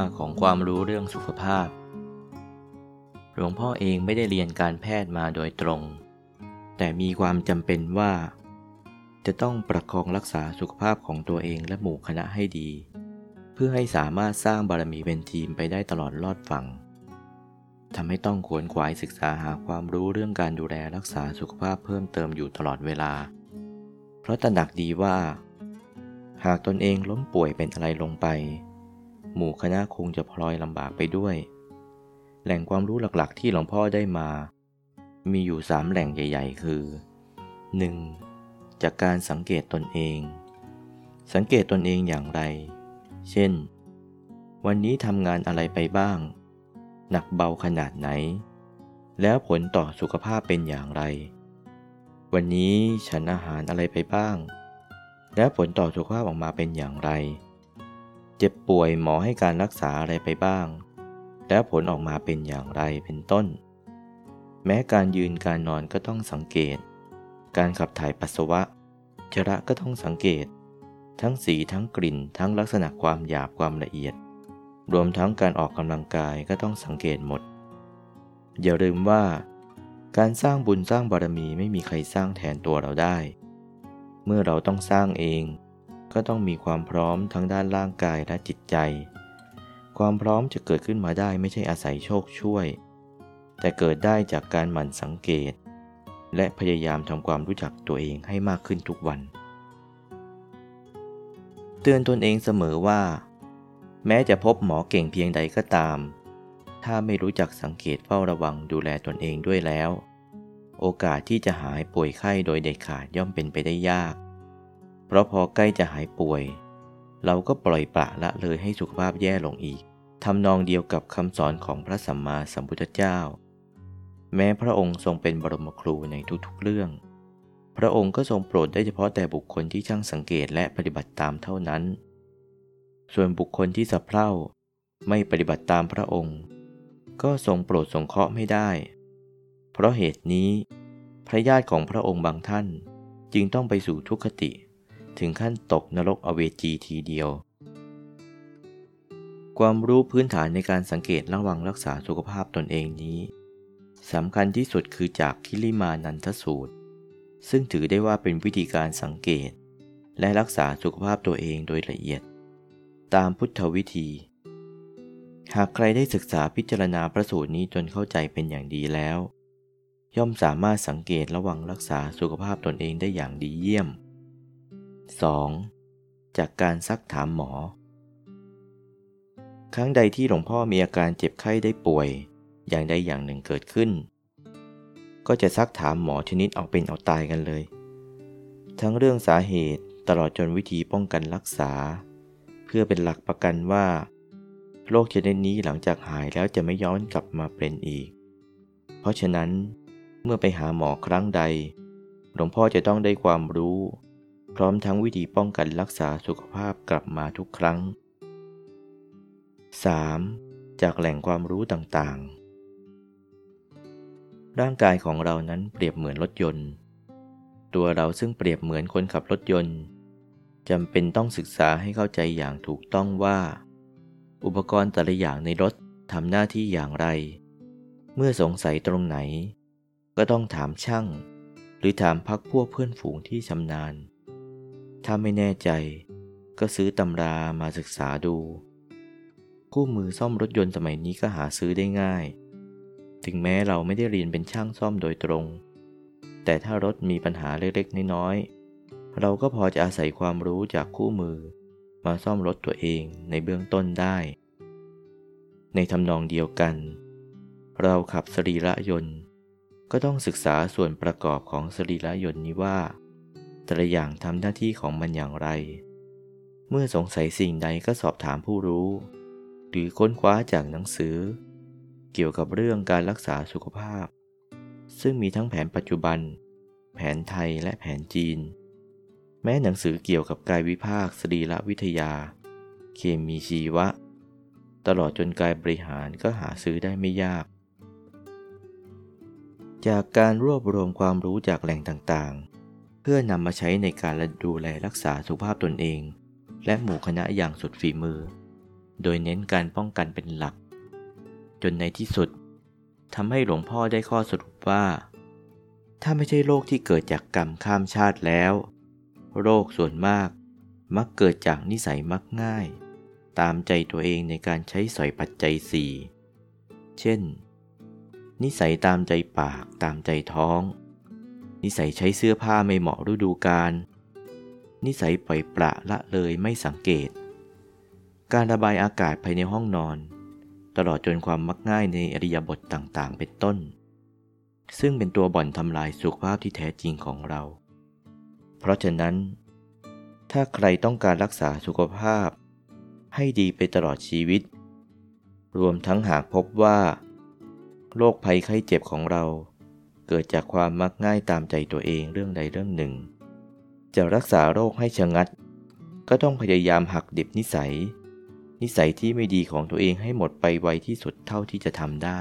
าของความรู้เรื่องสุขภาพ หลวงพ่อเองไม่ได้เรียนการแพทย์มาโดยตรง แต่มีความจำเป็นว่า จะต้องประคองรักษาสุขภาพของตัวเองและหมู่คณะให้ดี เพื่อให้สามารถสร้างบารมีเป็นทีมไปได้ตลอดรอดฝั่งทำให้ต้องขวนขวายศึกษาหาความรู้เรื่องการดูแลรักษาสุขภาพเพิ่มเติมอยู่ตลอดเวลา เพราะตระหนักดีว่า หากตนเองล้มป่วยเป็นอะไรลงไป หมู่คณะคงจะพลอยลำบากไปด้วย แหล่งความรู้หลักๆ ที่หลวงพ่อได้มา มีอยู่สามแหล่งใหญ่ ๆ คือ 1. จากการสังเกตตนเอง สังเกตตนเองอย่างไร เช่น วันนี้ทำงานอะไรไปบ้าง หนักเบาขนาดไหน แล้วผลต่อสุขภาพเป็นอย่างไร วันนี้ฉันอาหารอะไรไปบ้าง แล้วผลต่อสุขภาพออกมาเป็นอย่างไร เจ็บป่วยหมอให้การรักษาอะไรไปบ้าง แล้วผลออกมาเป็นอย่างไรเป็นต้น แม้การยืนการนอนก็ต้องสังเกต การขับถ่ายปัสสาวะจระก็ต้องสังเกต ทั้งสีทั้งกลิ่นทั้งลักษณะความหยาบความละเอียด รวมทั้งการออกกำลังกายก็ต้องสังเกตหมด อย่าลืมว่า การสร้างบุญสร้างบารมีไม่มีใครสร้างแทนตัวเราได้ เมื่อเราต้องสร้างเอง ก็ต้องมีความพร้อมทั้งด้านร่างกายและจิตใจ ความพร้อมจะเกิดขึ้นมาได้ไม่ใช่อาศัยโชคช่วย แต่เกิดได้จากการหมั่นสังเกต และพยายามทำความรู้จักตัวเองให้มากขึ้นทุกวัน เตือนตนเองเสมอว่า แม้จะพบหมอเก่งเพียงใดก็ตาม ถ้าไม่รู้จักสังเกตเฝ้าระวังดูแลตนเองด้วยแล้ว โอกาสที่จะหายป่วยไข้โดยเด็ดขาดย่อมเป็นไปได้ยาก เพราะพอใกล้จะหายป่วย เราก็ปล่อยปละละเลยให้สุขภาพแย่ลงอีกทำนองเดียวกับคำสอนของพระสัมมาสัมพุทธเจ้า แม้พระองค์ทรงเป็นบรมครูในทุกๆเรื่อง พระองค์ก็ทรงโปรดได้เฉพาะแต่บุคคลที่ช่างสังเกตและปฏิบัติตามเท่านั้น ส่วนบุคคลที่สะเพร่าไม่ปฏิบัติตามพระองค์ ก็ทรงโปรดสงเคราะห์ไม่ได้ เพราะเหตุนี้ พระญาติของพระองค์บางท่านจึงต้องไปสู่ทุกขติ ถึงขั้นตกนรกอเวจีทีเดียว ความรู้พื้นฐานในการสังเกตระวังรักษาสุขภาพตนเองนี้สำคัญที่สุดคือจากคิริมานันทสูตร ซึ่งถือได้ว่าเป็นวิธีการสังเกต และรักษาสุขภาพตัวเองโดยละเอียด ตามพุทธวิธี หากใครได้ศึกษาพิจารณาพระสูตรนี้จนเข้าใจเป็นอย่างดีแล้ว ย่อมสามารถสังเกตระวังรักษาสุขภาพตนเองได้อย่างดีเยี่ยม 2. จากการซักถามหมอ ครั้งใดที่หลวงพ่อมีอาการเจ็บไข้ได้ป่วย อย่างใดอย่างหนึ่งเกิดขึ้น ก็จะซักถามหมอชนิดเอาเป็นเอาตายกันเลย ทั้งเรื่องสาเหตุตลอดจนวิธีป้องกันรักษา เพื่อเป็นหลักประกันว่าโรคชนิดนี้หลังจากหายแล้วจะไม่ย้อนกลับมาเป็นอีก เพราะฉะนั้นเมื่อไปหาหมอครั้งใด หลวงพ่อจะต้องได้ความรู้ พร้อมทั้งวิธีป้องกันรักษาสุขภาพกลับมาทุกครั้ง 3. จากแหล่งความรู้ต่างๆ ร่างกายของเรานั้นเปรียบเหมือนรถยนต์ ตัวเราซึ่งเปรียบเหมือนคนขับรถยนต์จำเป็นต้องศึกษาให้เข้าใจอย่างถูกต้องว่า อุปกรณ์แต่ละอย่างในรถทำหน้าที่อย่างไร เมื่อสงสัยตรงไหน ก็ต้องถามช่าง หรือถามพักพวกเพื่อนฝูงที่ชำนาญ ถ้าไม่แน่ใจ ก็ซื้อตำรามาศึกษาดู คู่มือซ่อมรถยนต์สมัยนี้ก็หาซื้อได้ง่าย ถึงแม้เราไม่ได้เรียนเป็นช่างซ่อมโดยตรง แต่ถ้ารถมีปัญหาเล็กๆน้อยๆ เราก็พอจะอาศัยความรู้จากคู่มือ มาซ่อมรถตัวเองในเบื้องต้นได้ ในทำนองเดียวกัน เราขับสรีระยนต์ ก็ต้องศึกษาส่วนประกอบของสรีระยนต์นี้ว่า แต่ละอย่างทำหน้าที่ของมันอย่างไร เมื่อสงสัยสิ่งใดก็สอบถามผู้รู้ หรือค้นคว้าจากหนังสือ เกี่ยวกับเรื่องการรักษาสุขภาพ ซึ่งมีทั้งแผนปัจจุบัน แผนไทยและแผนจีน แม้หนังสือเกี่ยวกับกายวิภาคสรีรวิทยา เคมีชีวะ ตลอดจนกายบริหารก็หาซื้อได้ไม่ยาก จากการรวบรวมความรู้จากแหล่งต่างๆ พื่อนำมาใช้ในการดูแลรักษาสุขภาพตนเอง และหมู่คณะอย่างสุดฝีมือ โดยเน้นการป้องกันเป็นหลัก จนในที่สุดทำให้หลวงพ่อได้ข้อสรุปว่า ถ้าไม่ใช่โรคที่เกิดจากกรรมข้ามชาติแล้ว โรคส่วนมาก มักเกิดจากนิสัยมักง่าย ตามใจตัวเองในการใช้สอยปัจจัยสี่เช่น นิสัยตามใจปากตามใจท้อง นิสัยใช้เสื้อผ้าไม่เหมาะฤดูกาล นิสัยปล่อยปละละเลยไม่สังเกต การระบายอากาศภายในห้องนอน ตลอดจนความมักง่ายในอริยบทต่างๆ เป็นต้น ซึ่งเป็นตัวบ่อนทำลายสุขภาพที่แท้จริงของเรา เพราะฉะนั้น ถ้าใครต้องการรักษาสุขภาพ ให้ดีไปตลอดชีวิต รวมทั้งหากพบว่าโรคภัยไข้เจ็บของเรา เกิดจากความมักง่ายตามใจตัวเองเรื่องใดเรื่องหนึ่ง จะรักษาโรคให้ชะงัด ก็ต้องพยายามหักดิบนิสัย นิสัยที่ไม่ดีของตัวเองให้หมดไปไวที่สุดเท่าที่จะทำได้